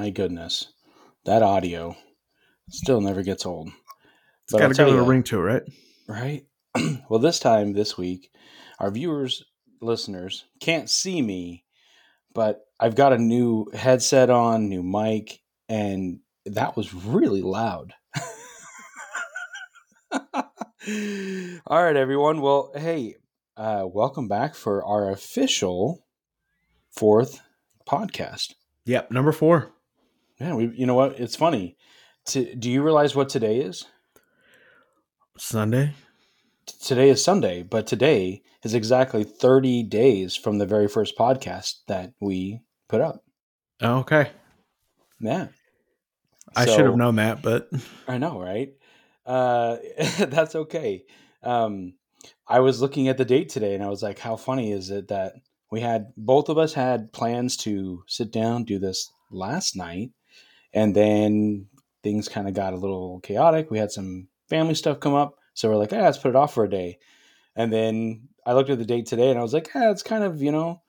my goodness, that audio still never gets old. It's got a good little ring to it, right? Right. well, this time this week, our viewers, listeners can't see me, but I've got a new headset on, new mic, and that was really loud. All right, everyone. Well, hey, uh, welcome back for our official fourth podcast. Yep, number four. Yeah, we. You know what? It's funny. To, do you realize what today is? Sunday. T- today is Sunday, but today is exactly thirty days from the very first podcast that we put up. Oh, okay. Yeah. I so, should have known that, but I know, right? Uh, that's okay. Um, I was looking at the date today, and I was like, "How funny is it that we had both of us had plans to sit down do this last night, and then things kind of got a little chaotic. We had some family stuff come up, so we're like, "Yeah, let's put it off for a day." And then I looked at the date today, and I was like, "Yeah, it's kind of you know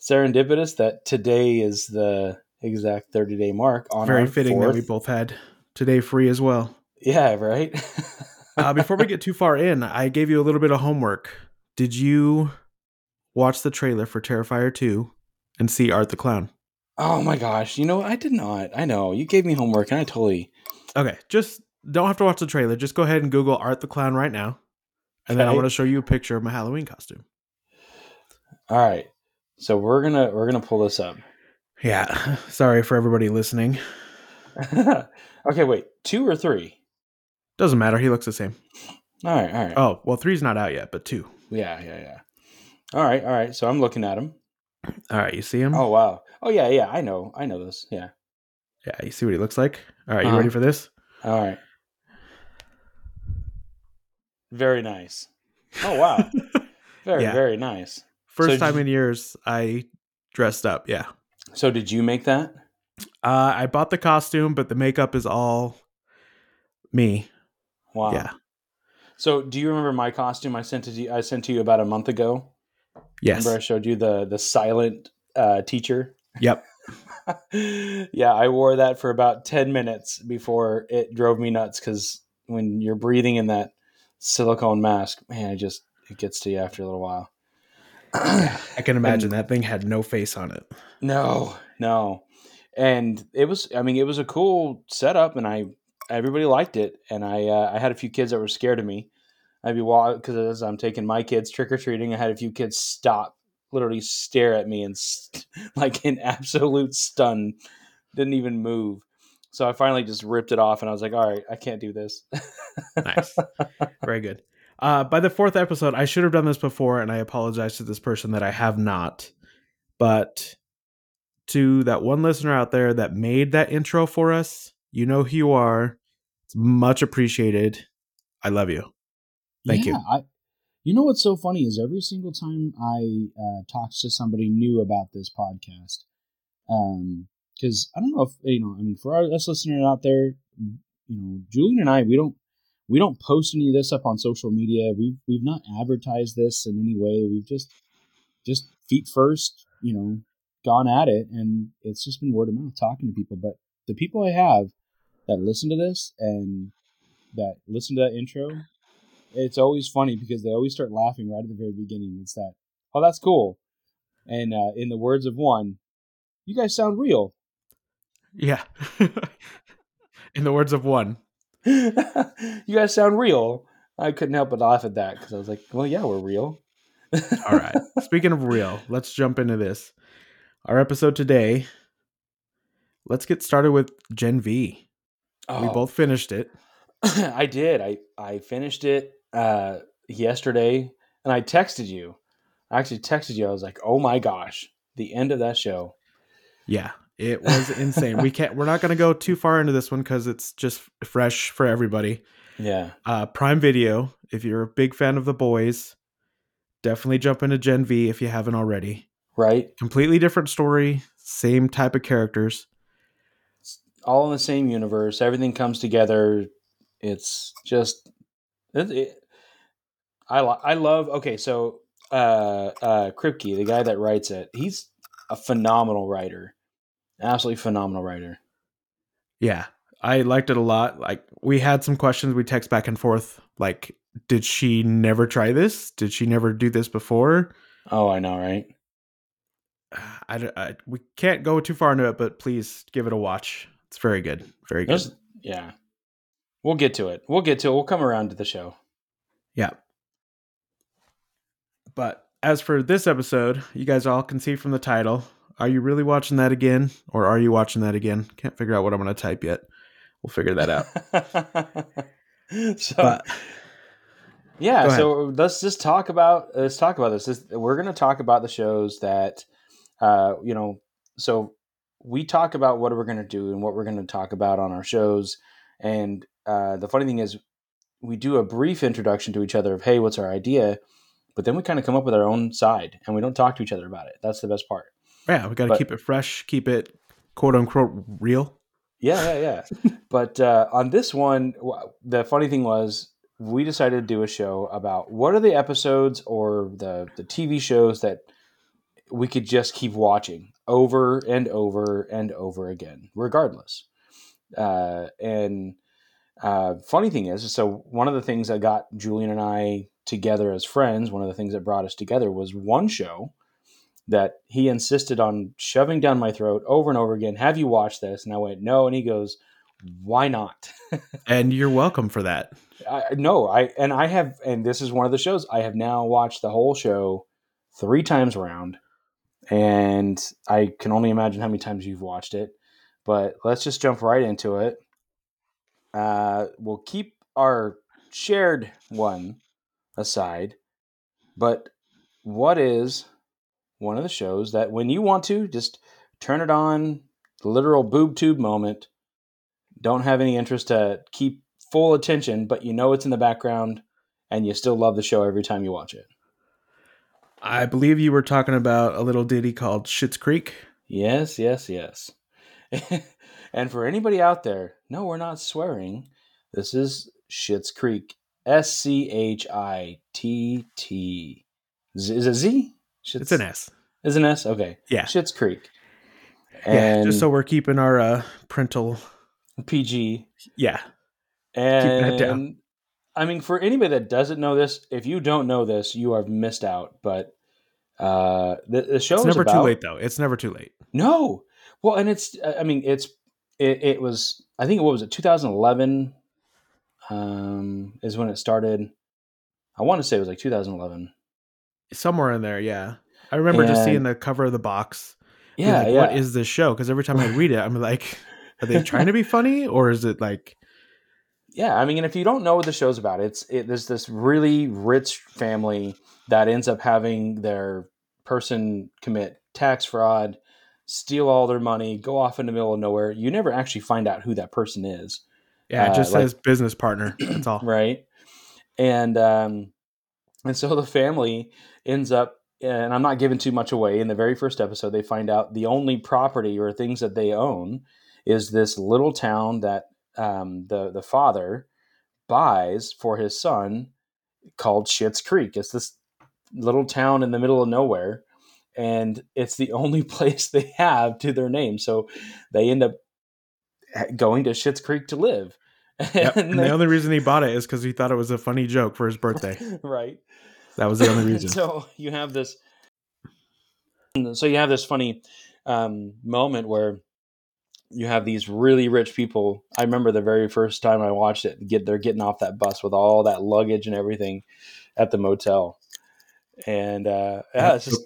serendipitous that today is the exact 30 day mark on very fitting fourth. that we both had today free as well yeah right uh, before we get too far in i gave you a little bit of homework did you watch the trailer for terrifier 2 and see art the clown oh my gosh you know what? i did not i know you gave me homework and i totally okay just don't have to watch the trailer just go ahead and google art the clown right now and okay. then i want to show you a picture of my halloween costume all right so we're gonna we're gonna pull this up yeah. Sorry for everybody listening. okay, wait. Two or three? Doesn't matter. He looks the same. All right, all right. Oh, well, three's not out yet, but two. Yeah, yeah, yeah. All right, all right. So I'm looking at him. All right, you see him? Oh, wow. Oh, yeah, yeah. I know. I know this. Yeah. Yeah, you see what he looks like? All right, you uh-huh. ready for this? All right. Very nice. Oh, wow. very, yeah. very nice. First so time you... in years I dressed up. Yeah. So did you make that? Uh, I bought the costume, but the makeup is all me. Wow. Yeah. So do you remember my costume I sent to you I sent to you about a month ago? Yes. Remember I showed you the the silent uh, teacher? Yep. yeah, I wore that for about 10 minutes before it drove me nuts cuz when you're breathing in that silicone mask, man, it just it gets to you after a little while. I can imagine and, that thing had no face on it. No, no. And it was I mean it was a cool setup and I everybody liked it and I uh, I had a few kids that were scared of me. I'd be walking because as I'm taking my kids trick or treating, I had a few kids stop, literally stare at me and st- like in absolute stun, didn't even move. So I finally just ripped it off and I was like, all right, I can't do this. nice. Very good. Uh, by the fourth episode, I should have done this before, and I apologize to this person that I have not. But to that one listener out there that made that intro for us, you know who you are. It's much appreciated. I love you. Thank yeah, you. I, you know what's so funny is every single time I uh, talk to somebody new about this podcast, because um, I don't know if you know. I mean, for our, us listeners out there, you know, Julian and I, we don't we don't post any of this up on social media. We've we've not advertised this in any way. We've just just feet first, you know, gone at it, and it's just been word of mouth talking to people. But the people I have that listen to this and that listen to that intro, it's always funny because they always start laughing right at the very beginning. It's that, oh, that's cool. And uh, in the words of one, you guys sound real. Yeah. in the words of one, you guys sound real. I couldn't help but laugh at that because I was like, well, yeah, we're real. All right. Speaking of real, let's jump into this. Our episode today, let's get started with Gen V. Oh. We both finished it. I did. I, I finished it uh, yesterday and I texted you. I actually texted you. I was like, oh my gosh, the end of that show. Yeah. It was insane. we can't. We're not going to go too far into this one because it's just fresh for everybody. Yeah. Uh, Prime Video. If you're a big fan of the boys, definitely jump into Gen V if you haven't already. Right. Completely different story. Same type of characters. It's all in the same universe. Everything comes together. It's just. It, it, I I love. Okay, so uh, uh, Kripke, the guy that writes it, he's a phenomenal writer Absolutely phenomenal writer. Yeah, I liked it a lot. Like we had some questions we text back and forth. Like, did she never try this? Did she never do this before? Oh, I know, right? I, I we can't go too far into it, but please give it a watch. It's very good, very good. There's, yeah, we'll get to it. We'll get to it. We'll come around to the show. Yeah. But as for this episode, you guys all can see from the title. Are you really watching that again, or are you watching that again? Can't figure out what I'm going to type yet. We'll figure that out. so, but, yeah. So let's just talk about let's talk about this. this we're going to talk about the shows that, uh, you know. So we talk about what we're going to do and what we're going to talk about on our shows. And uh, the funny thing is, we do a brief introduction to each other of, hey, what's our idea? But then we kind of come up with our own side and we don't talk to each other about it. That's the best part. Yeah, we got to keep it fresh, keep it quote unquote real. Yeah, yeah, yeah. but uh, on this one, the funny thing was we decided to do a show about what are the episodes or the the TV shows that we could just keep watching over and over and over again, regardless. Uh, and uh, funny thing is, so one of the things that got Julian and I together as friends, one of the things that brought us together was one show that he insisted on shoving down my throat over and over again. Have you watched this? And I went, no. And he goes, why not? and you're welcome for that. I, no, I and I have, and this is one of the shows I have now watched the whole show three times around, and I can only imagine how many times you've watched it. But let's just jump right into it. Uh, we'll keep our shared one aside, but what is one of the shows that when you want to just turn it on, literal boob tube moment, don't have any interest to keep full attention, but you know it's in the background and you still love the show every time you watch it. I believe you were talking about a little ditty called Schitt's Creek. Yes, yes, yes. and for anybody out there, no, we're not swearing. This is Schitt's Creek. S C H I T T. Is it Z? Shit's, it's an S. Is an S? Okay. Yeah. Schitt's Creek. And yeah, just so we're keeping our uh, parental PG. Yeah. And I mean, for anybody that doesn't know this, if you don't know this, you have missed out. But uh, the, the show it's never about, too late, though. It's never too late. No. Well, and it's, I mean, it's, it, it was, I think, what was it, 2011 um, is when it started. I want to say it was like 2011. Somewhere in there, yeah. I remember and, just seeing the cover of the box. Yeah, like, yeah. What is this show? Because every time I read it, I'm like, are they trying to be funny or is it like? Yeah, I mean, and if you don't know what the show's about, it's it, there's this really rich family that ends up having their person commit tax fraud, steal all their money, go off in the middle of nowhere. You never actually find out who that person is. Yeah, it just uh, says like, business partner. That's all. Right. And um and so the family ends up and I'm not giving too much away. In the very first episode, they find out the only property or things that they own is this little town that um, the the father buys for his son called Schitt's Creek. It's this little town in the middle of nowhere, and it's the only place they have to their name. So they end up going to Schitt's Creek to live. Yep. And, and the only reason he bought it is because he thought it was a funny joke for his birthday. right. That was the only reason. so you have this. So you have this funny um, moment where you have these really rich people. I remember the very first time I watched it. Get they're getting off that bus with all that luggage and everything at the motel, and uh, yeah, it's just.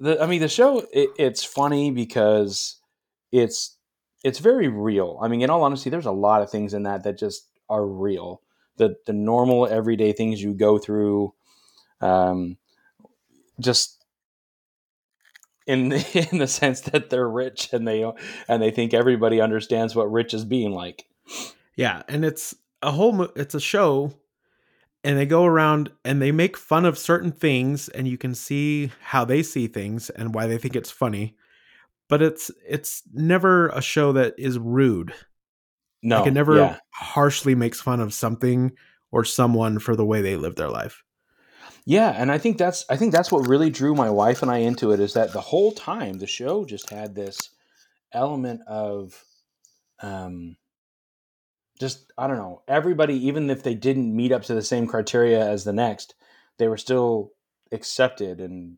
The, I mean, the show it, it's funny because it's it's very real. I mean, in all honesty, there's a lot of things in that that just are real. The the normal everyday things you go through, um, just in the, in the sense that they're rich and they and they think everybody understands what rich is being like. Yeah, and it's a whole it's a show and they go around and they make fun of certain things and you can see how they see things and why they think it's funny but it's it's never a show that is rude. No, like it never yeah. harshly makes fun of something or someone for the way they live their life. Yeah, and I think that's I think that's what really drew my wife and I into it is that the whole time the show just had this element of um just I don't know. Everybody, even if they didn't meet up to the same criteria as the next, they were still accepted and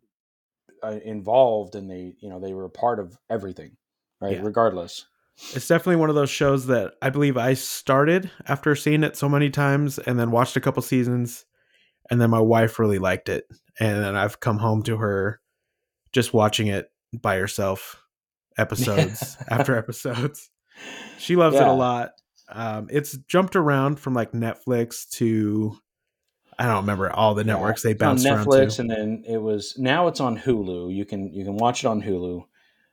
uh, involved, and they you know they were a part of everything, right? Yeah. Regardless. It's definitely one of those shows that I believe I started after seeing it so many times and then watched a couple seasons and then my wife really liked it and then I've come home to her just watching it by herself episodes after episodes. She loves it a lot. Um, it's jumped around from like Netflix to I don't remember all the Yeah, networks they it's on bounced around Netflix, and then it was now it's on Hulu. You can you can watch it on Hulu.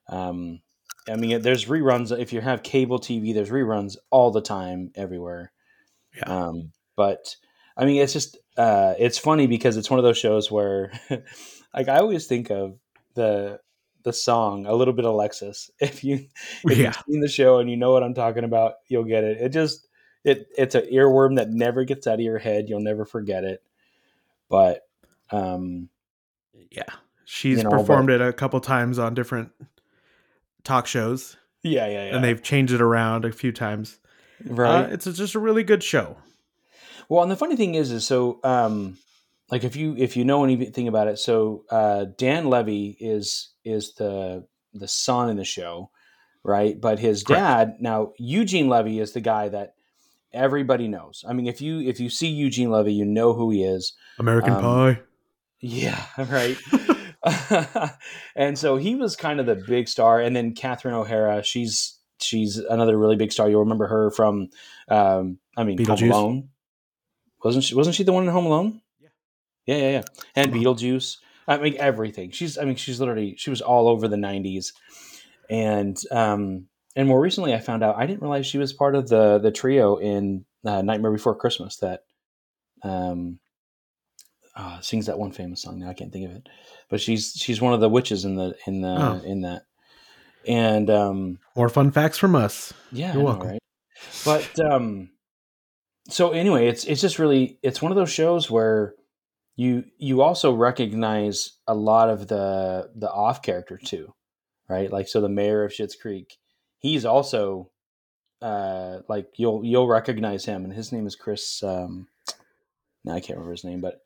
Um, I mean, there's reruns if you have cable TV. There's reruns all the time, everywhere. Yeah. Um, but I mean, it's just uh, it's funny because it's one of those shows where, like, I always think of the the song "A Little Bit of Alexis." If you if Yeah. you've seen the show and you know what I'm talking about, you'll get it. It just it it's an earworm that never gets out of your head. You'll never forget it. But um, Yeah. She's You know, performed it a couple times on different talk shows yeah, yeah, yeah. and they've changed it around a few times. right. Uh, it's just a really good show. Well, and the funny thing is, is so um, like if you if you know anything about it, so uh, Dan Levy is is the the son in the show, right? But his Correct. dad now Eugene Levy is the guy that everybody knows. I mean, if you if you see Eugene Levy, you know who he is. American Um, Pie. Yeah, right. and so he was kind of the big star, and then Catherine O'Hara, she's she's another really big star. You'll remember her from, um, I mean, Home Alone. Wasn't she? Wasn't she the one in Home Alone? Yeah. yeah, yeah. And Beetlejuice. I mean, everything. She's. I mean, she's literally. She was all over the '90s, and um, and more recently, I found out I didn't realize she was part of the the trio in uh, Nightmare Before Christmas that um, uh, sings that one famous song. Now I can't think of it, but she's she's one of the witches in the in the Oh. in that. And um, More fun facts from us. yeah, You're know, welcome. right? But um, so anyway, it's it's just really it's one of those shows where you you also recognize a lot of the the off character too, right? Like so, the mayor of Schitt's Creek, he's also uh like you'll you'll recognize him, and his name is Chris. Um, no, I can't remember his name, but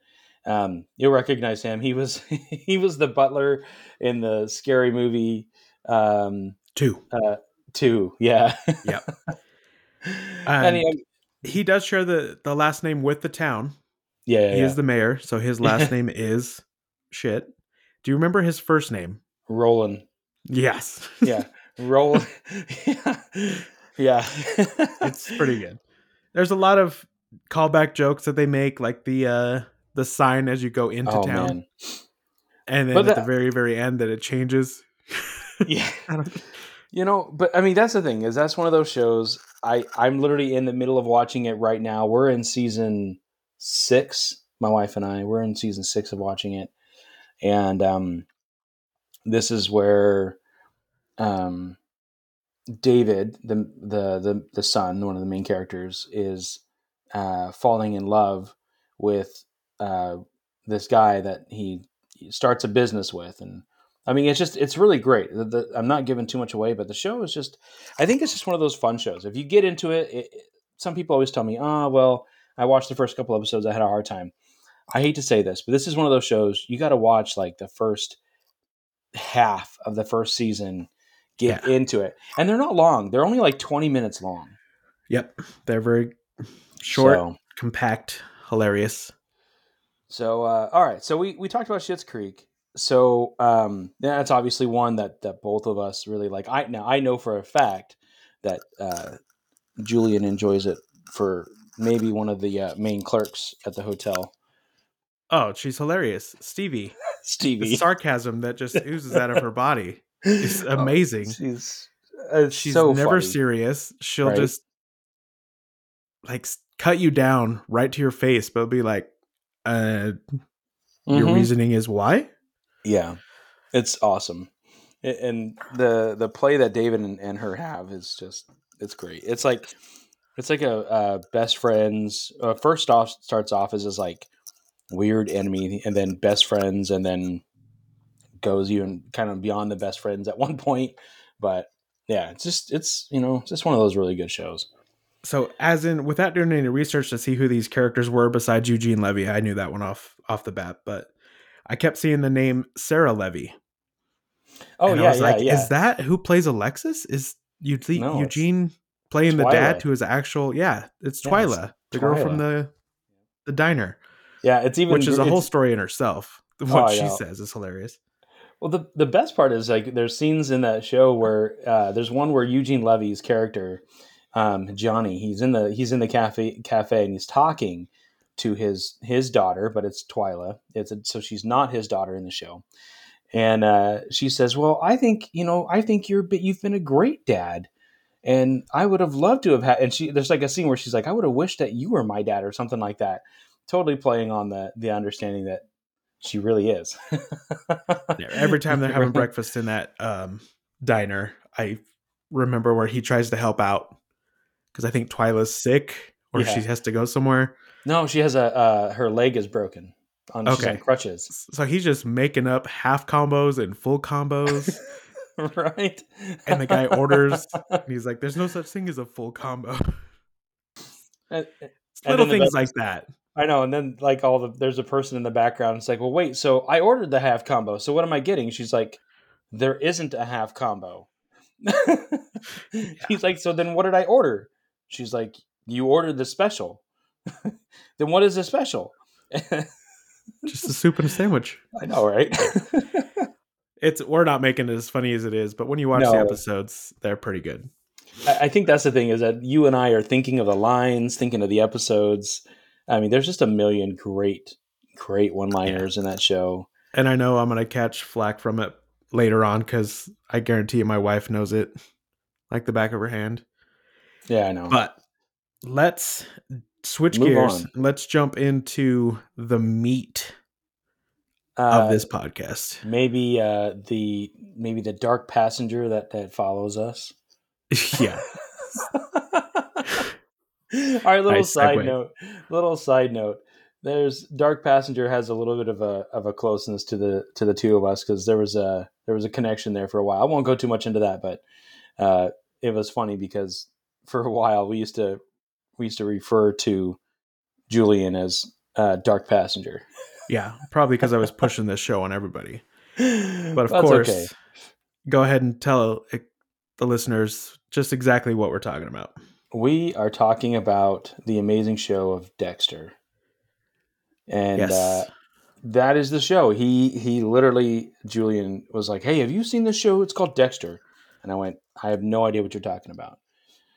um, you'll recognize him. He was he was the butler in the scary movie um, Two. Uh two. Yeah. Yep. and he, He does share the, the last name with the town. Yeah, yeah, he yeah. is the mayor, so his last name is shit. Do you remember his first name? Roland. Yes. Yeah, Roland. yeah, yeah. it's pretty good. There's a lot of callback jokes that they make, like the uh the sign as you go into Oh town, man, and then But at the that- very very end that it changes. yeah. You know, but I mean, that's the thing is that's one of those shows. I I'm literally in the middle of watching it right now. We're in season six. My wife and I we're in season six of watching it, and um, this is where um, David, the the the the son, one of the main characters, is uh, falling in love with uh, this guy that he starts a business with, and I mean, it's just it's really great. The, the, I'm not giving too much away, but the show is just I think it's just one of those fun shows. If you get into it, it it- some people always tell me, "Ah, well, I watched the first couple episodes, I had a hard time." I hate to say this, but this is one of those shows you got to watch like the first half of the first season, get Yeah. into it, and they're not long. They're only like 20 minutes long. Yep, they're very short, So, compact, hilarious. So uh, all right, so we we talked about Schitt's Creek. So um, that's obviously one that that both of us really like. I now I know for a fact that uh, Julian enjoys it for maybe one of the uh, main clerks at the hotel, Oh, she's hilarious, Stevie. The Stevie. sarcasm that just oozes out of her body is Oh, amazing. she's uh, She's so never funny. serious. She'll Right? just like cut you down right to your face, but be like, uh, your Mhm. reasoning is why? Yeah, it's awesome, and the the play that David and, and her have is just it's great. It's like it's like a, uh best friends. Uh, first off, starts off as this like weird enemy, and then best friends, and then goes even kind of beyond the best friends at one point. But yeah, it's just it's you know just one of those really good shows. So, as in, without doing any research to see who these characters were besides Eugene Levy, I knew that one off off the bat, but I kept seeing the name Sarah Levy. Oh and yeah, I was yeah, like, yeah. is that who plays Alexis? Is Eugene, No, Eugene playing the dad to his actual? Yeah, it's Yeah, it's Twyla, the girl from the the diner, yeah, it's even which is a whole story in herself. Oh, What I she says is hilarious. Well, the the best part is like there's scenes in that show where uh, there's one where Eugene Levy's character, um, Johnny, he's in the he's in the cafe cafe and he's talking to his his daughter, but it's Twyla. It's a, so she's not his daughter in the show, and uh, she says, "Well, I think you know, I think you're but you've been a great dad." And I would have loved to have had. And she, there's like a scene where she's like, "I would have wished that you were my dad," or something like that. Totally playing on the the understanding that she really is. Yeah, every time they're having breakfast in that um, diner, I remember where he tries to help out because I think Twyla's sick or Yeah. she has to go somewhere. No, she has a uh, her leg is broken. On, She's on crutches, So he's just making up half combos and full combos. right? and the guy orders, and he's like, "There's no such thing as a full combo." And- little things like that. I know, and then like all the there's a person in the background. It's like, well, wait, so I ordered the half combo. So what am I getting? She's like, there isn't a half combo. He's like, so then what did I order? She's like, you ordered the special. then what is the special? Just a soup and a sandwich. I know, right? It's we're not making it as funny as it is, but when you watch the episodes, they're pretty good. I I think that's the thing is that you and I are thinking of the lines, thinking of the episodes. I mean, there's just a million great, great one-liners in that show. And I know I'm gonna catch flack from it later on because I guarantee you my wife knows it like the back of her hand. Yeah, I know. But let's switch Move gears. on. Let's jump into the meat Uh, of this podcast. maybe uh, the maybe the dark passenger that that follows us. yeah. All right, little Nice side segue. note. Little side note. There's Dark Passenger has a little bit of a of a closeness to the to the two of us because there was a there was a connection there for a while. I won't go too much into that, but uh, it was funny because for a while we used to we used to refer to Julian as uh, Dark Passenger. Yeah. Probably because I was pushing this show on everybody. But of That's course, okay. go ahead and tell uh, the listeners just exactly what we're talking about. we are talking about the amazing show of Dexter, and yes. uh, that is the show. He he literally Julian was like, "Hey, have you seen this show? It's called Dexter." And I went, "I have no idea what you're talking about."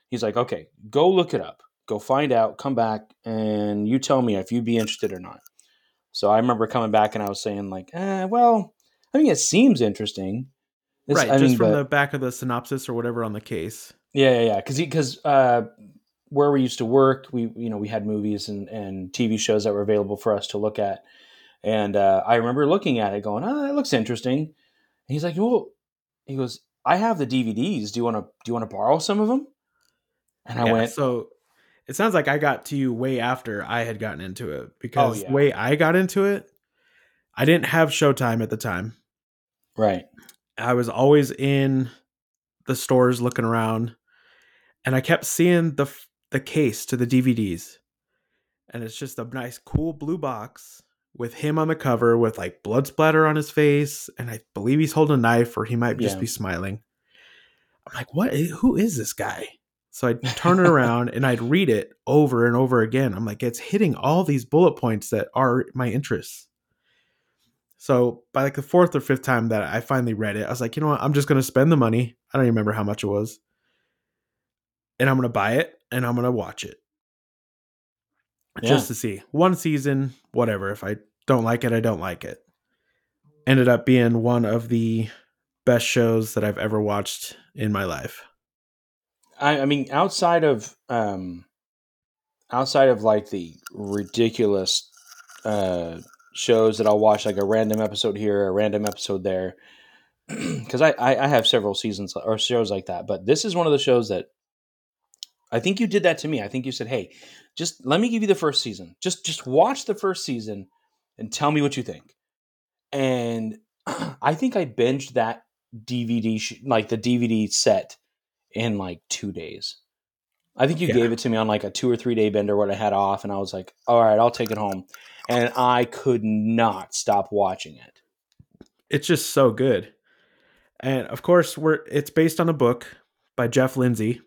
He's like, "Okay, go look it up. Go find out. Come back and you tell me if you'd be interested or not." So I remember coming back and I was saying like, eh, "Well, I mean, it seems interesting." It's- right. I just mean, from but- the back of the synopsis or whatever on the case. yeah, yeah, yeah. Because because uh, where we used to work, we you know we had movies and and TV shows that were available for us to look at, and uh, I remember looking at it, going, "Oh, that looks interesting." And he's like, "Well," he goes, "I have the DVDs. Do you want to do you want to borrow some of them?" And I Yeah, went, so it sounds like I got to you way after I had gotten into it oh, because Oh, yeah. the way I got into it, I didn't have Showtime at the time. "Right, I was always in the stores looking around, and I kept seeing the the case to the DVDs, and it's just a nice, cool blue box with him on the cover with like blood splatter on his face, and I believe he's holding a knife, or he might just be smiling. I'm like, what? Who is this guy? So I'd turn it around and I'd read it over and over again. I'm like, it's hitting all these bullet points that are my interests. So by like the fourth or fifth time that I finally read it, I was like, you know what? I'm just gonna spend the money. I don't even remember how much it was. And I'm gonna buy it and I'm gonna watch it. Just to see. One season, whatever. If I don't like it, I don't like it. Ended up being one of the best shows that I've ever watched in my life. I, I mean, outside of um, outside of like the ridiculous uh, shows that I'll watch, like a random episode here, a random episode there, because I, I I have several seasons or shows like that. But this is one of the shows that I think you did that to me. I think you said, "Hey, just let me give you the first season. Just just watch the first season and tell me what you think." And I think I binged that DVD, like the DVD set in like two days. I think you Yeah. gave it to me on like a two or three day bender where I had off, and I was like, "All right, I'll take it home," and I could not stop watching it. It's just so good. And of course, we're it's based on a book by Jeff Lindsay.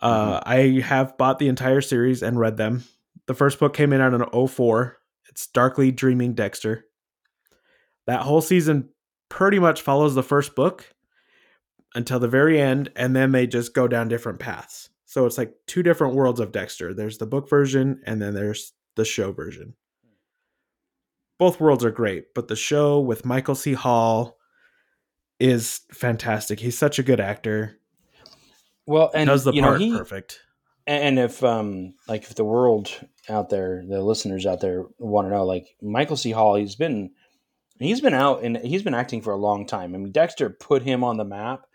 Uh, I have bought the entire series and read them. The first book came in out in 04. It's Darkly Dreaming Dexter. That whole season pretty much follows the first book until the very end, and then they just go down different paths. So it's like two different worlds of Dexter. There's the book version, and then there's the show version. Both worlds are great, but the show with Michael C. Hall is fantastic. He's such a good actor. Well, and does the you know part he perfect. and if um like if the world out there, the listeners out there want to know, like Michael C. Hall, he's been he's been out and he's been acting for a long time. I mean, Dexter put him on the map,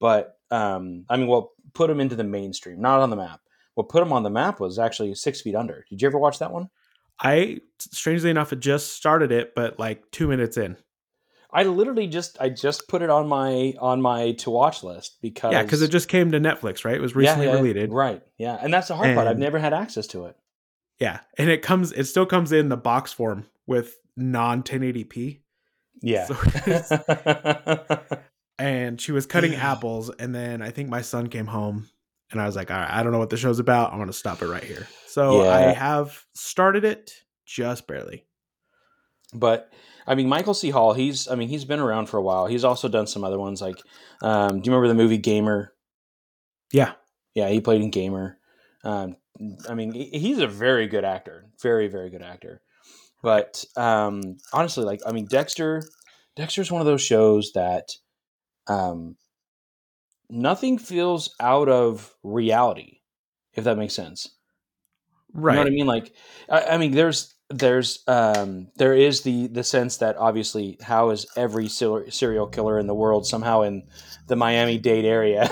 but um, I mean, well, put him into the mainstream, not on the map. What put him on the map was actually Six Feet Under. Did you ever watch that one? I strangely enough had just started it, but like two minutes in. I literally just I just put it on my on my to watch list because Yeah, because it just came to Netflix, right? It was recently yeah, released. right? Yeah, and that's the hard part. I've never had access to it. Yeah, and it comes, it still comes in the box form with non 1080p. Yeah. So and she was cutting apples, and then I think my son came home, and I was like, all right, I don't know what the show's about. I'm gonna stop it right here. So Yeah. I have started it just barely. but I mean, Michael C. Hall, he's I mean, he's been around for a while. He's also done some other ones like, um, do you remember the movie Gamer? Yeah, Yeah, he played in Gamer. Um, I mean, he's a very good actor, very very good actor. But um, honestly, like I mean, Dexter, Dexter's one of those shows that um, nothing feels out of reality, if that makes sense. right. You know what I mean? Like, I, I mean, there's there's um there is the the sense that obviously how is every ser- serial killer in the world somehow in the Miami Dade area?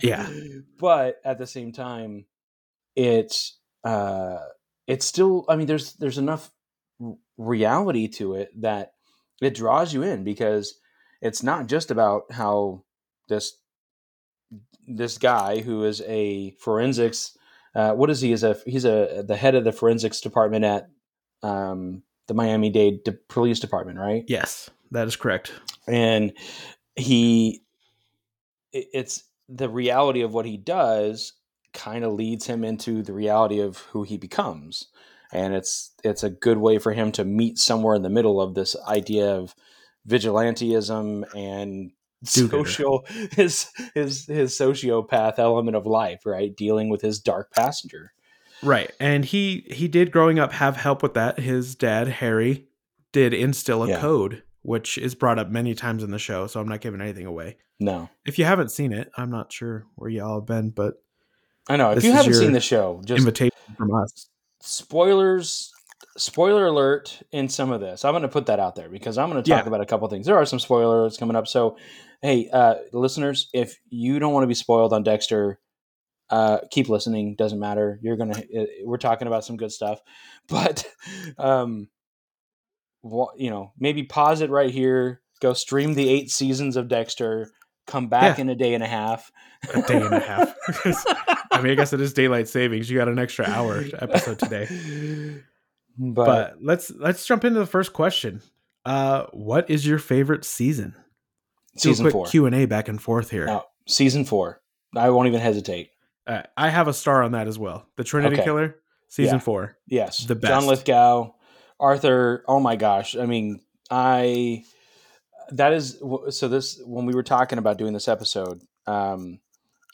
Yeah. but at the same time, it's uh it's still. I mean, there's there's enough reality to it that it draws you in because it's not just about how this this guy who is a forensics uh, what is he is a he's a the head of the forensics department at um, the Miami Dade De- Police Department, right? Yes, that is correct. And he, it- it's the reality of what he does kind of leads him into the reality of who he becomes, and it's it's a good way for him to meet somewhere in the middle of this idea of vigilantism and Do-gooder. social his his his sociopath element of life, right? Dealing with his dark passenger. Right. And he he did growing up have help with that. His dad, Harry, did instill a Yeah. code, which is brought up many times in the show, so I'm not giving anything away. No, If you haven't seen it, I'm not sure where y'all have been, but I know. If you haven't seen the show, just invitation from us. spoilers spoiler alert in some of this i'm going to put that out there because i'm going to talk Yeah. about a couple things there are some spoilers coming up so hey uh, listeners if you don't want to be spoiled on dexter uh, keep listening doesn't matter you're gonna uh, we're talking about some good stuff but um you know maybe pause it right here go stream the eight seasons of dexter come back Yeah. in a day and a half A day and a half. I mean, I guess it is daylight savings. You got an extra hour episode today. But, But let's let's jump into the first question. Uh, what is your favorite season? Season four Q and A back and forth here. No, season four i won't even hesitate Uh, I have a star on that as well. The Trinity Okay. Killer, season Yeah. four. Yes, The best. John. Lithgow, Arthur. Oh my gosh! I mean, I that is so. This when we were talking about doing this episode, um,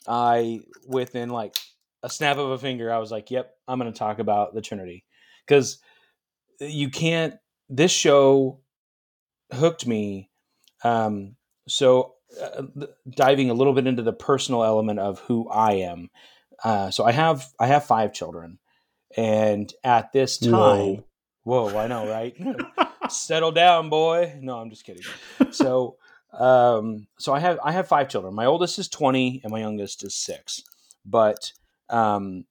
I within like a snap of a finger, I was like, "Yep, I'm going to talk about the Trinity," because you can't. This show hooked me. Um, so uh, diving a little bit into the personal element of who I am. Uh, so I have I have five children, and at this time, whoa, I know, right? Settle down, boy. No, I'm just kidding. So, um, so I have I have five children. My oldest is 20, and my youngest is six. But um,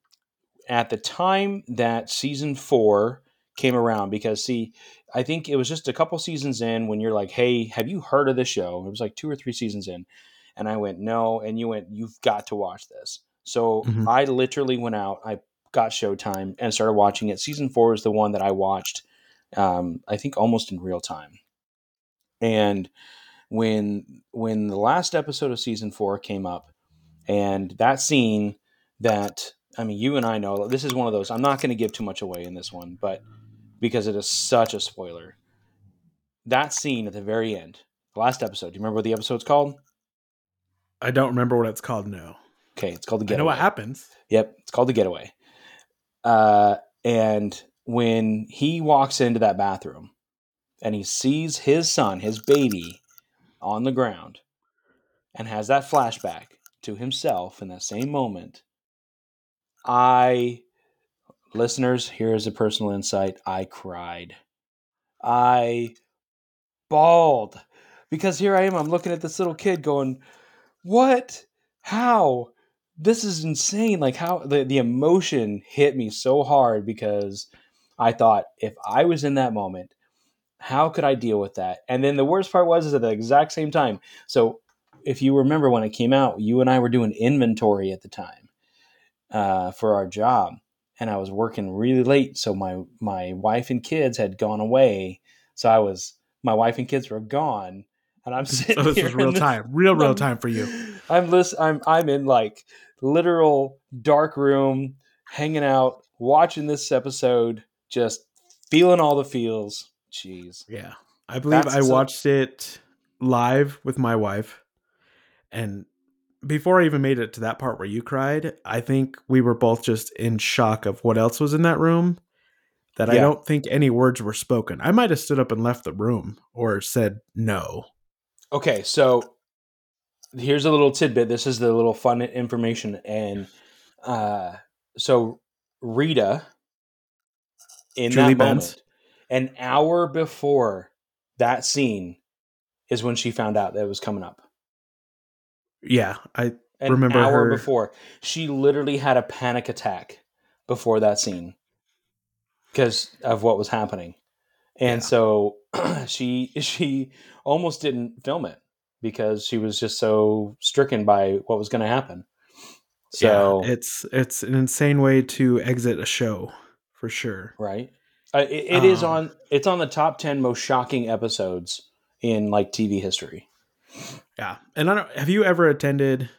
at the time that season four came around, because see, I think it was just a couple seasons in when you're like, "Hey, have you heard of this show?" It was like two or three seasons in, And I went, no. And you went, you've got to watch this. So Mhm. I literally went out, I got Showtime and started watching it. Season four is the one that I watched, um, I think almost in real time. And when when the last episode of season four came up, and that scene that I mean, you and I know this is one of those. I'm not going to give too much away in this one, but because it is such a spoiler. That scene at the very end, the last episode. Do you remember what the episode's called? I don't remember what it's called. No, Okay, it's called the getaway. I know what happens. Yep, it's called the getaway. Uh, and when he walks into that bathroom and he sees his son, his baby, on the ground, and has that flashback to himself in that same moment, I, listeners, here's a personal insight. I cried. I bawled because here I am. I'm looking at this little kid going, What? How? This is insane. Like, how the, the emotion hit me so hard because I thought if I was in that moment, how could I deal with that? And then the worst part was is at the exact same time. So if you remember when it came out, you and I were doing inventory at the time uh, for our job, and I was working really late. So my my wife and kids had gone away. So I was my wife and kids were gone, and I'm sitting So this here was real the- time, real real I'm- time for you. I'm listen. I'm I'm in like literal dark room, hanging out, watching this episode, just feeling all the feels. Jeez. Yeah. I believe That's I watched it live with my wife. And before I even made it to that part where you cried, I think we were both just in shock of what else was in that room. That I don't think any words were spoken. I might have stood up and left the room or said no. Okay, so here's a little tidbit. This is the little fun information, and uh, so Rita in Julie that Benz? moment, an hour before that scene, is when she found out that it was coming up. Yeah, I an Remember hour her- before. She literally had a panic attack before that scene because of what was happening. And Yeah. so she she almost didn't film it because she was just so stricken by what was going to happen. So yeah, it's it's an insane way to exit a show for sure. right? Uh, it, it is Um, on it's on the top 10 most shocking episodes in like tv history Yeah. And I don't have you ever attended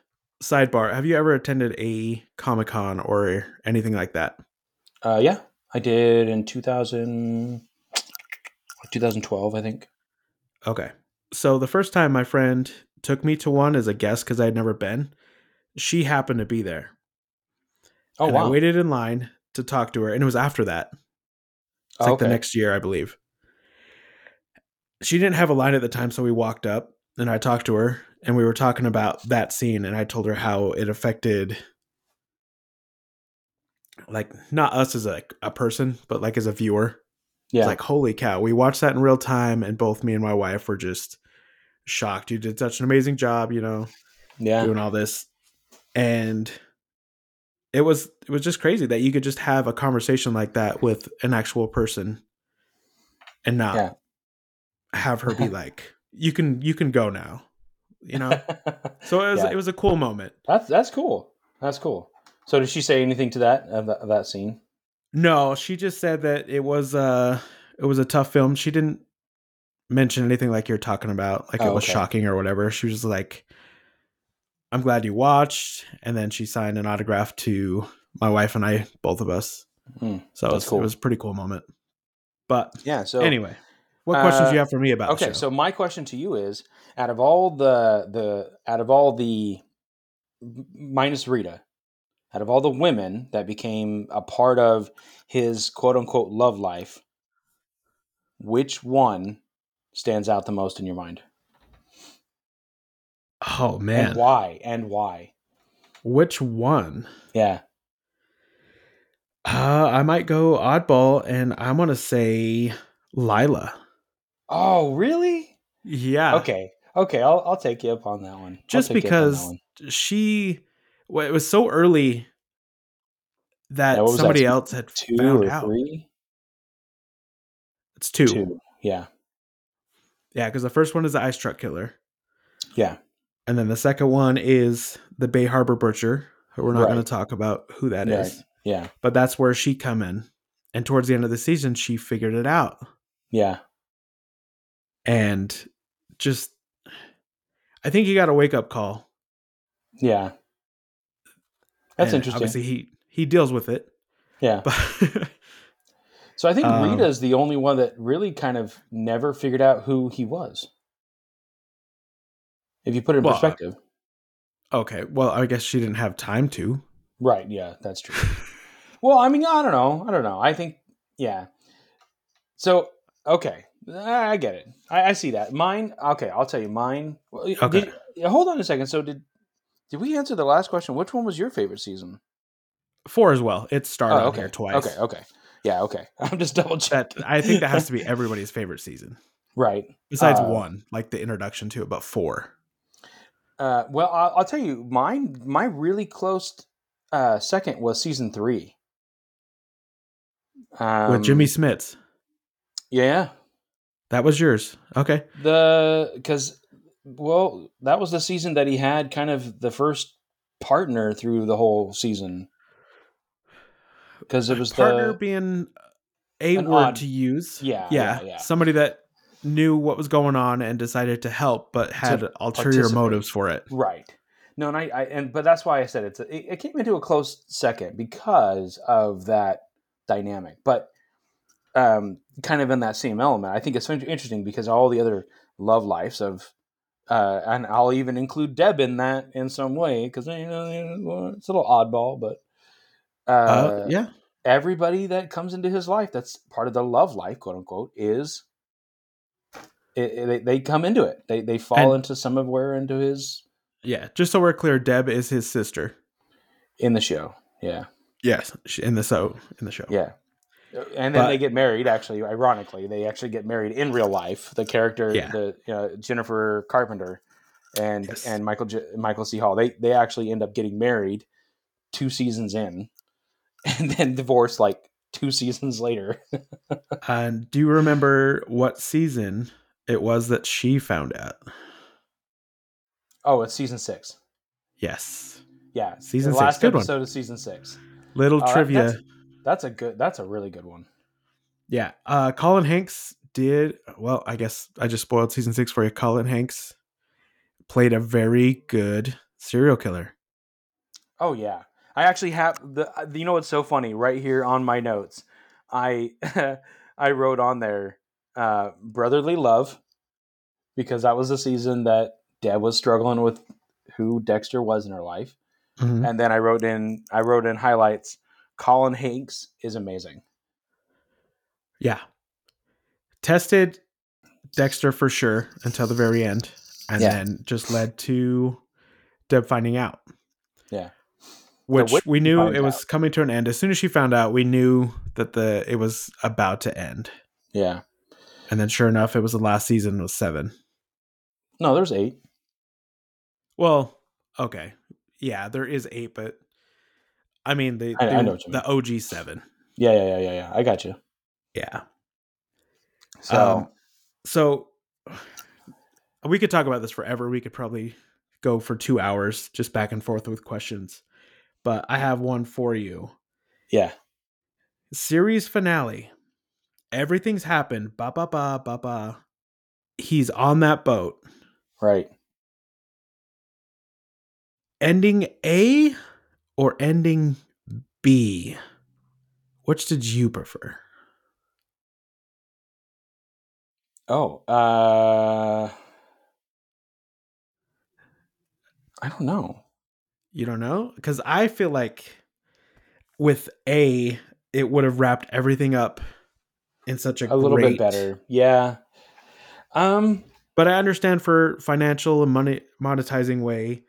sidebar, have you ever attended a Comic Con or anything like that? uh yeah i did in 2000 2012 i think Okay. So the first time my friend took me to one as a guest because I had never been, she happened to be there. oh and wow I waited in line to talk to her, and it was after that. It's Oh, like okay. the next year, I believe. She didn't have a line at the time, so we walked up and I talked to her, and we were talking about that scene, and I told her how it affected, like not us as a, a person, but like as a viewer. yeah It's like, holy cow, we watched that in real time, and both me and my wife were just shocked. You did such an amazing job, you know, yeah doing all this. And it was it was just crazy that you could just have a conversation like that with an actual person and not Yeah. have her be like, You can you can go now. You know? So it was Yeah. it was a cool moment. that's that's cool. That's cool. So did she say anything to that of that, of that scene? No, she just said that it was uh it was a tough film. She didn't mention anything like you're talking about, like Oh, it was okay. shocking or whatever. She was just like, I'm glad you watched. And then she signed an autograph to my wife and I, both of us. Hmm, So it was, cool. it was a pretty cool moment. But Yeah. So anyway, what questions uh, do you have for me about okay. So my question to you is: out of all the the out of all the minus Rita, out of all the women that became a part of his quote unquote love life, which one stands out the most in your mind, oh man, and why? And why? which one? Yeah. Uh, I might go oddball, and I'm gonna say Lila. Oh, really? Yeah, Okay. Okay. I'll I'll take you up on that one. Just because one. she well, it was so early that Yeah, was that, somebody else had two found or out. three. It's two. Two. Yeah. Yeah, because the first one is the ice truck killer. Yeah. And then the second one is the Bay Harbor Butcher. We're not Right. going to talk about who that is, Right. Yeah. but that's where she come in. And towards the end of the season, she figured it out Yeah. And just. I think he got a wake up call. Yeah. That's and interesting. Obviously, he he deals with it, Yeah. but So I think Um, Rita's the only one that really kind of never figured out who he was. If you put it in Well, perspective. okay. Well, I guess she didn't have time to. Right. Yeah, that's true. well, I mean, I don't know. I don't know. I think, yeah. So, okay. I get it. I, I see that. Mine, okay, I'll tell you mine. well, Okay. Did, hold on a second. So, did did we answer the last question? Which one was your favorite season? Four as well. It started Oh, okay. here twice. Okay, okay. Yeah, okay. I'm just double checking. I think that has to be everybody's favorite season, right. besides Uh, one, like the introduction to it. But four. Uh, well, I'll, I'll tell you, mine, my really close uh, second was season three. Um, with Jimmy Smits. Yeah, That was yours. Okay. the because well, that was the season that he had kind of the first partner through the whole season. Because it was partner the being a word odd- to use. Yeah, yeah, yeah. Somebody that knew what was going on and decided to help, but had ulterior motives for it. right. No, and I, I and but that's why I said it's a, it, it came into a close second because of that dynamic, but um, kind of in that same element. I think it's interesting because all the other love lives of, uh, and I'll even include Deb in that in some way because you know it's a little oddball, but uh, Uh, yeah. everybody that comes into his life that's part of the love life, quote unquote, is. It, it- they, they come into it. They they fall And- into somewhere into his Yeah. Just so we're clear, Deb is his sister. in the show. Yeah, Yes. In the so in the show. yeah. And then But- they get married. Actually, ironically, they actually get married in real life. The character, Yeah. the uh, Jennifer Carpenter, and Yes. and Michael J- Michael C. Hall. They they actually end up getting married two seasons in, and then divorced like two seasons later. And do you remember what season it was that she found out? Oh, it's season six. Yes. Yeah, Season the six. last Good one. episode of season six. Little that- trivia. That's, a good. That's a really good one. Yeah. Uh Colin Hanks did well, I guess I just spoiled season six for you. Colin Hanks played a very good serial killer. Oh yeah, I actually have the. uh, You know what's so funny? Right here on my notes, I I wrote on there uh, brotherly love because that was the season that Deb was struggling with who Dexter was in her life, Mhm. and then I wrote in I wrote in highlights. Colin Hanks is amazing. Yeah. Tested Dexter for sure until the very end. And Yeah. then just led to Deb finding out. Yeah. Which when we knew it was out. coming to an end. As soon as she found out, we knew that the it was about to end. Yeah. And then sure enough, it was the last season was seven. No, there's eight. Well, okay. Yeah, there is eight, but I mean the I- I the, know the OG seven. Yeah, yeah, yeah, yeah, yeah. I got you. Yeah. So Um, so we could talk about this forever. We could probably go for two hours just back and forth with questions. But I have one for you. yeah, Series finale. Everything's happened. Ba ba ba ba ba. He's on that boat. right. Ending A or ending B? Which did you prefer? Oh, uh, I don't know. You don't know? Because I feel like with A, it would have wrapped everything up in such a, A little great- bit better. Yeah. Um. But I understand for financial and money monetizing way,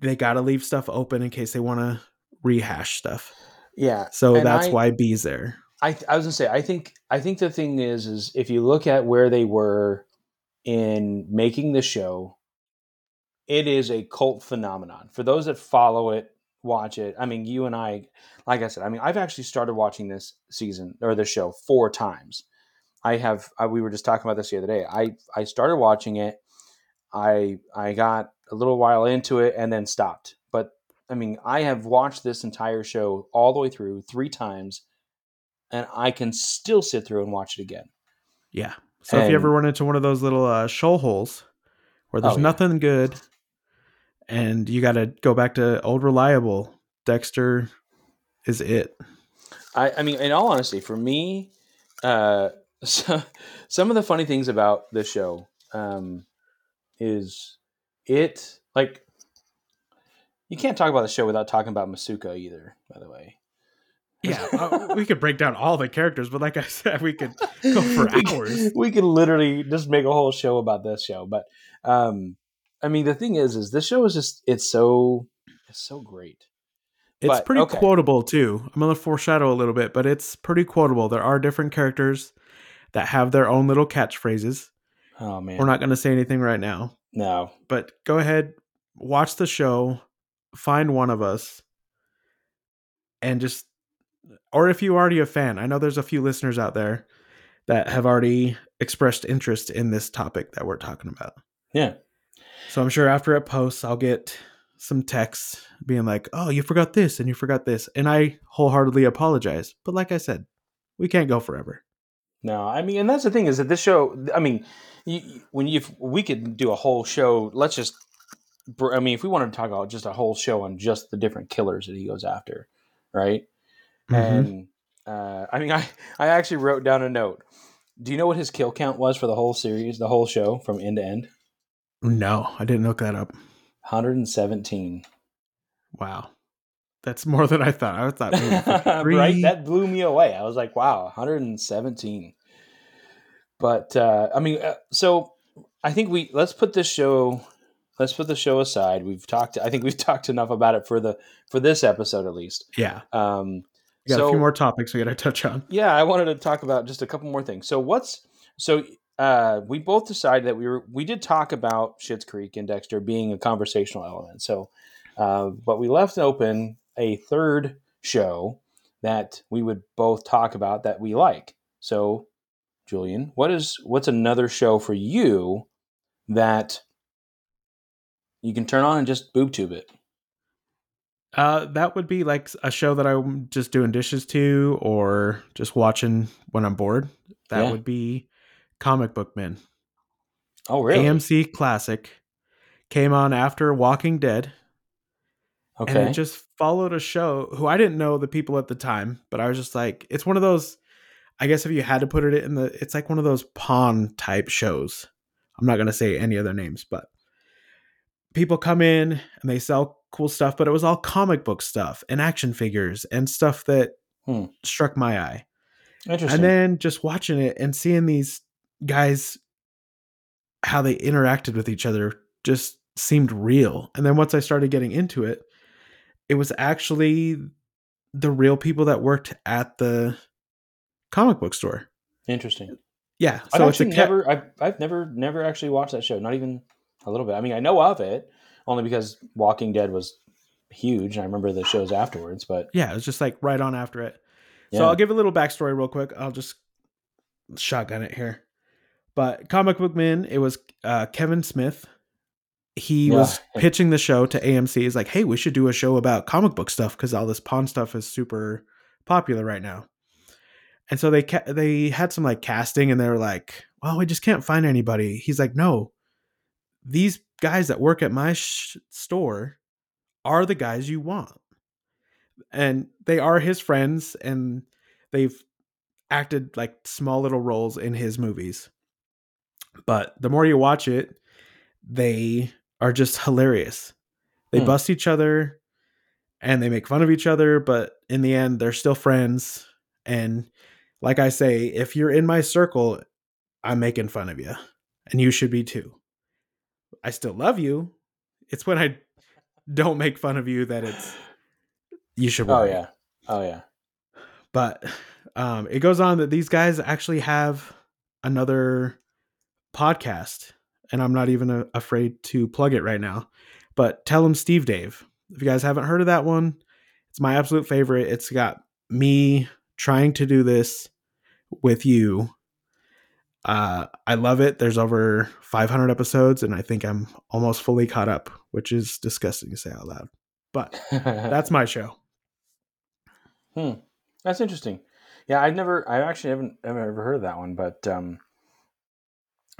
they got to leave stuff open in case they want to rehash stuff. Yeah. So And that's I- why B's there. I I was gonna say I think I think the thing is is if you look at where they were in making the show, it is a cult phenomenon. For those that follow it, watch it. I mean, you and I, like I said, I mean, I've actually started watching this season or the show four times. I have. I, we were just talking about this the other day. I I started watching it. I I got a little while into it and then stopped. But I mean, I have watched this entire show all the way through three times, and I can still sit through and watch it again. Yeah. So if you ever run into one of those little uh, shoal holes where there's Oh, yeah. nothing good, and you got to go back to old reliable, Dexter is it. I, I mean, in all honesty, for me, uh, so, some of the funny things about this show um, is it like you can't talk about the show without talking about Masuka either. By the way, Yeah, uh, we could break down all the characters, but like I said, we could go for hours. We could literally just make a whole show about this show. But um, I mean, the thing is, is this show is just it's so it's so great. It's But, pretty okay. quotable too. I'm gonna foreshadow a little bit, but it's pretty quotable. There are different characters that have their own little catchphrases. Oh man, We're not gonna say anything right now, no. but go ahead, watch the show, find one of us, and just or if you're already a fan, I know there's a few listeners out there that have already expressed interest in this topic that we're talking about. Yeah, So I'm sure after it posts, I'll get some texts being like, "Oh, you forgot this and you forgot this," and I wholeheartedly apologize. But like I said, we can't go forever. No, I mean, and that's the thing is that this show. I mean, you, you- when you we could do a whole show. Let's just. I mean, if we wanted to talk about just a whole show on just the different killers that he goes after, right? Mhm. And uh, I mean, I I actually wrote down a note. Do you know what his kill count was for the whole series, the whole show from end to end? No, I didn't look that up. 117. Wow, that's more than I thought. I thought maybe 53. right? That blew me away. I was like, wow, 117. But uh, I mean, uh, so I think we let's put this show let's put the show aside. We've talked. I think we've talked enough about it for the for this episode at least. yeah, Um, we got so a few more topics we got to touch on. yeah, I wanted to talk about just a couple more things. So what's so uh, we both decided that we were we did talk about Schitt's Creek and Dexter being a conversational element. So, uh, but we left open a third show that we would both talk about that we like. So, Julian, what is what's another show for you that you can turn on and just boob tube it? Uh, that would be like a show that I'm just doing dishes to, or just watching when I'm bored. That Yeah. would be Comic Book Men. Oh, really? AMC classic came on after Walking Dead, and okay. it just followed a show who I didn't know the people at the time, but I was just like, it's one of those. I guess if you had to put it in the, it's like one of those pawn type shows. I'm not gonna say any other names, but people come in and they sell cool stuff, but it was all comic book stuff and action figures and stuff that Hmm. struck my eye. Interesting. And then just watching it and seeing these guys how they interacted with each other just seemed real. And then once I started getting into it, it was actually the real people that worked at the comic book store. Interesting. Yeah, I've so it's a ca- never, I've, I've never, never actually watched that show. Not even a little bit. I mean, I know of it only because Walking Dead was huge, and I remember the shows afterwards. But yeah, it was just like right on after it. yeah, So I'll give a little backstory real quick. I'll just shotgun it here. But Comic Book Men, it was uh, Kevin Smith. He Yeah. was pitching the show to AMC. He's like, "Hey, we should do a show about comic book stuff because all this pawn stuff is super popular right now." And so they ca- they had some like casting, and they were like, "Well, we just can't find anybody." He's like, "No, these guys that work at my sh- store are the guys you want." and they are his friends and they've acted like small little roles in his movies but the more you watch it they are just hilarious. They Hmm. bust each other and they make fun of each other but in the end they're still friends. And like i say if you're in my circle i'm making fun of you and you should be too. I still love you. It's when i don't make fun of you that it's you should oh yeah, oh yeah. but um, it goes on that these guys actually have another podcast and i'm not even a- afraid to plug it right now but Tell 'Em Steve-Dave if you guys haven't heard of that one it's my absolute favorite it's got me trying to do this with you Uh, I love it. There's over 500 episodes, and I think I'm almost fully caught up, which is disgusting to say out loud. But that's my show. Hmm. That's interesting. Yeah, I've never, I actually haven't, haven't ever heard of that one. But um,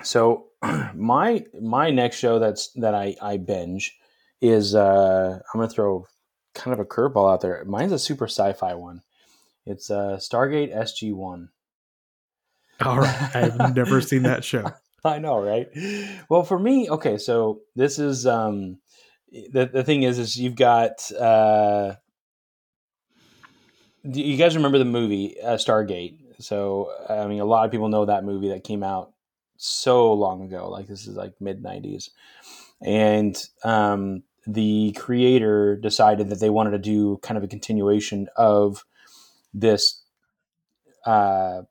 so my my next show that's that I I binge is uh, I'm gonna throw kind of a curveball out there. Mine's a super sci-fi one. It's uh, Stargate SG One. All right, I've never seen that show. I know, right? Well, for me, okay, so this is um, the the thing is, is you've got uh, do you guys remember the movie uh, Stargate? So I mean, a lot of people know that movie that came out so long ago. Like this is like mid '90s, and um, the creator decided that they wanted to do kind of a continuation of this. Uh,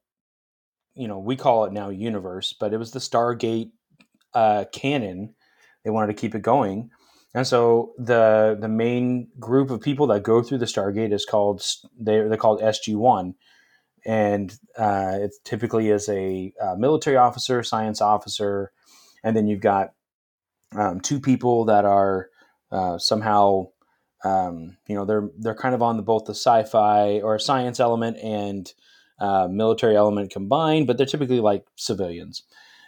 you know, we call it now universe, but it was the Stargate uh, canon. They wanted to keep it going, and so the the main group of people that go through the Stargate is called they they're called SG One, and uh, it typically is a, a, military officer, science officer, and then you've got um, two people that are uh, somehow um, you know they're they're kind of on the both the sci-fi or science element and uh, military element combined, but they're typically like civilians,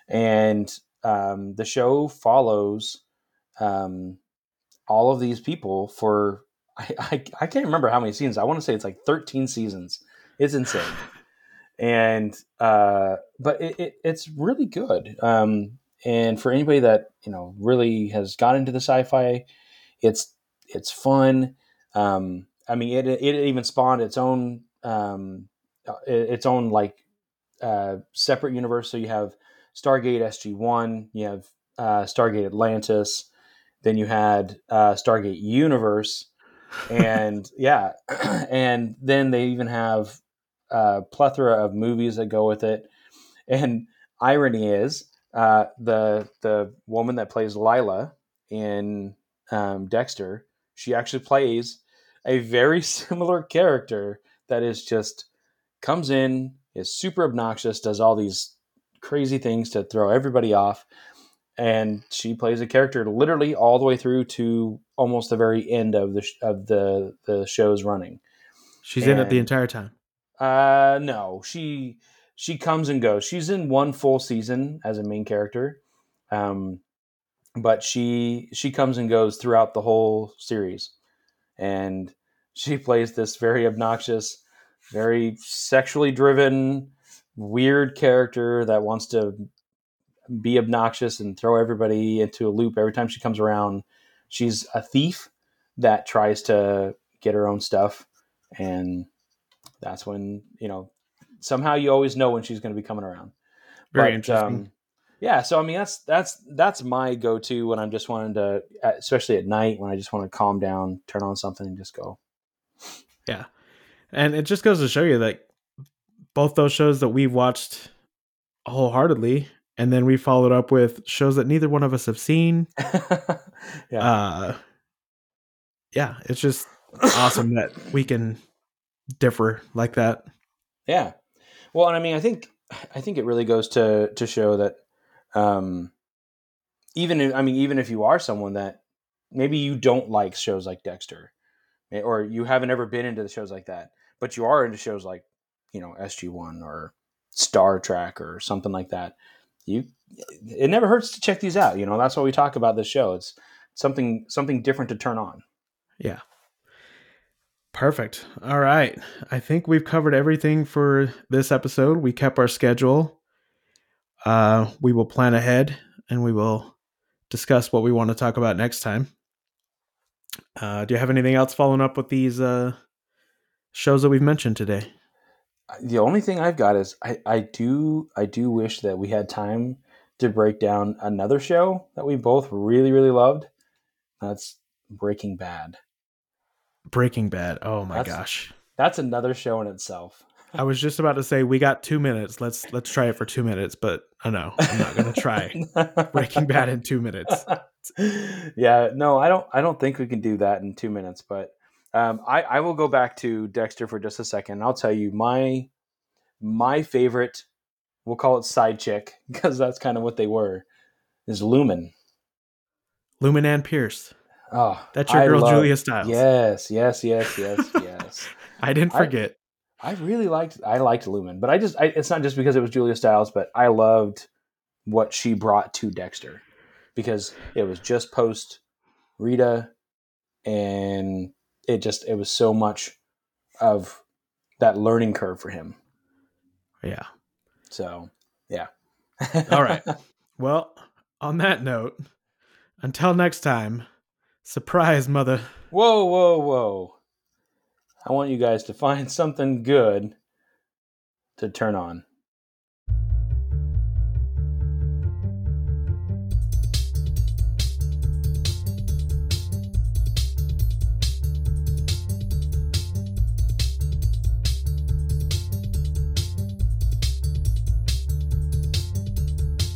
and um, the show follows um, all of these people for I, I, I can't remember how many seasons. I want to say it's like 13 seasons. It's insane. and uh, but it, it, it's really good. Um, and for anybody that you know really has got into the sci-fi, it's it's fun. Um, I mean, it it even spawned its own um, uh, its own like uh, separate universe. So you have Stargate SG One, you have uh, Stargate Atlantis, then you had uh, Stargate Universe, and yeah, and then they even have a plethora of movies that go with it. And irony is, uh, the the woman that plays Lila in um, Dexter, she actually plays a very similar character that is just comes in, is super obnoxious, does all these crazy things to throw everybody off, and she plays a character literally all the way through to almost the very end of the of the the show's running. She's and, in it the entire time. Uh, no, she she comes and goes. She's in one full season as a main character, um, but she she comes and goes throughout the whole series, and she plays this very obnoxious, very sexually driven, weird character that wants to be obnoxious and throw everybody into a loop every time she comes around. She's a thief that tries to get her own stuff, and that's when you know somehow you always know when she's going to be coming around. Very but, interesting. Um, yeah, so I mean that's that's that's my go-to when I'm just wanting to, especially at night when I just want to calm down, turn on something, and just go. Yeah, and it just goes to show you that both those shows that we've watched wholeheartedly and then we followed up with shows that neither one of us have seen. yeah. Uh, yeah, it's just awesome that we can differ like that. Yeah. Well, and I mean, I think I think it really goes to to show that um even if, I mean even if you are someone that maybe you don't like shows like Dexter eh, or you haven't ever been into the shows like that, but you are into shows like, you know, SG1 or Star Trek or something like that you it never hurts to check these out. You know, that's why we talk about this show. It's something something different to turn on. Yeah. Perfect. All right. I think we've covered everything for this episode. We kept our schedule. Uh, we will plan ahead and we will discuss what we want to talk about next time. Uh, do you have anything else following up with these uh, shows that we've mentioned today? the only thing I've got is I, I do I do wish that we had time to break down another show that we both really really loved. That's Breaking Bad. Breaking Bad. Oh my that's, gosh. That's another show in itself. I was just about to say we got 2 minutes. Let's let's try it for 2 minutes, but I uh, know I'm not going to try Breaking Bad in 2 minutes. yeah, no, I don't I don't think we can do that in 2 minutes, but um, I, I will go back to Dexter for just a second. I'll tell you my my favorite we'll call it side chick because that's kind of what they were, is Lumen. Lumen and Pierce. Oh, That's your I girl love- Julia Stiles. Yes, yes, yes, yes, yes. I didn't I- forget. I really liked I liked Lumen, but I just I, it's not just because it was Julia Stiles, but I loved what she brought to Dexter because it was just post Rita, and it just it was so much of that learning curve for him. yeah. So yeah. All right. Well, on that note, until next time, surprise, mother. whoa, whoa, whoa! I want you guys to find something good to turn on.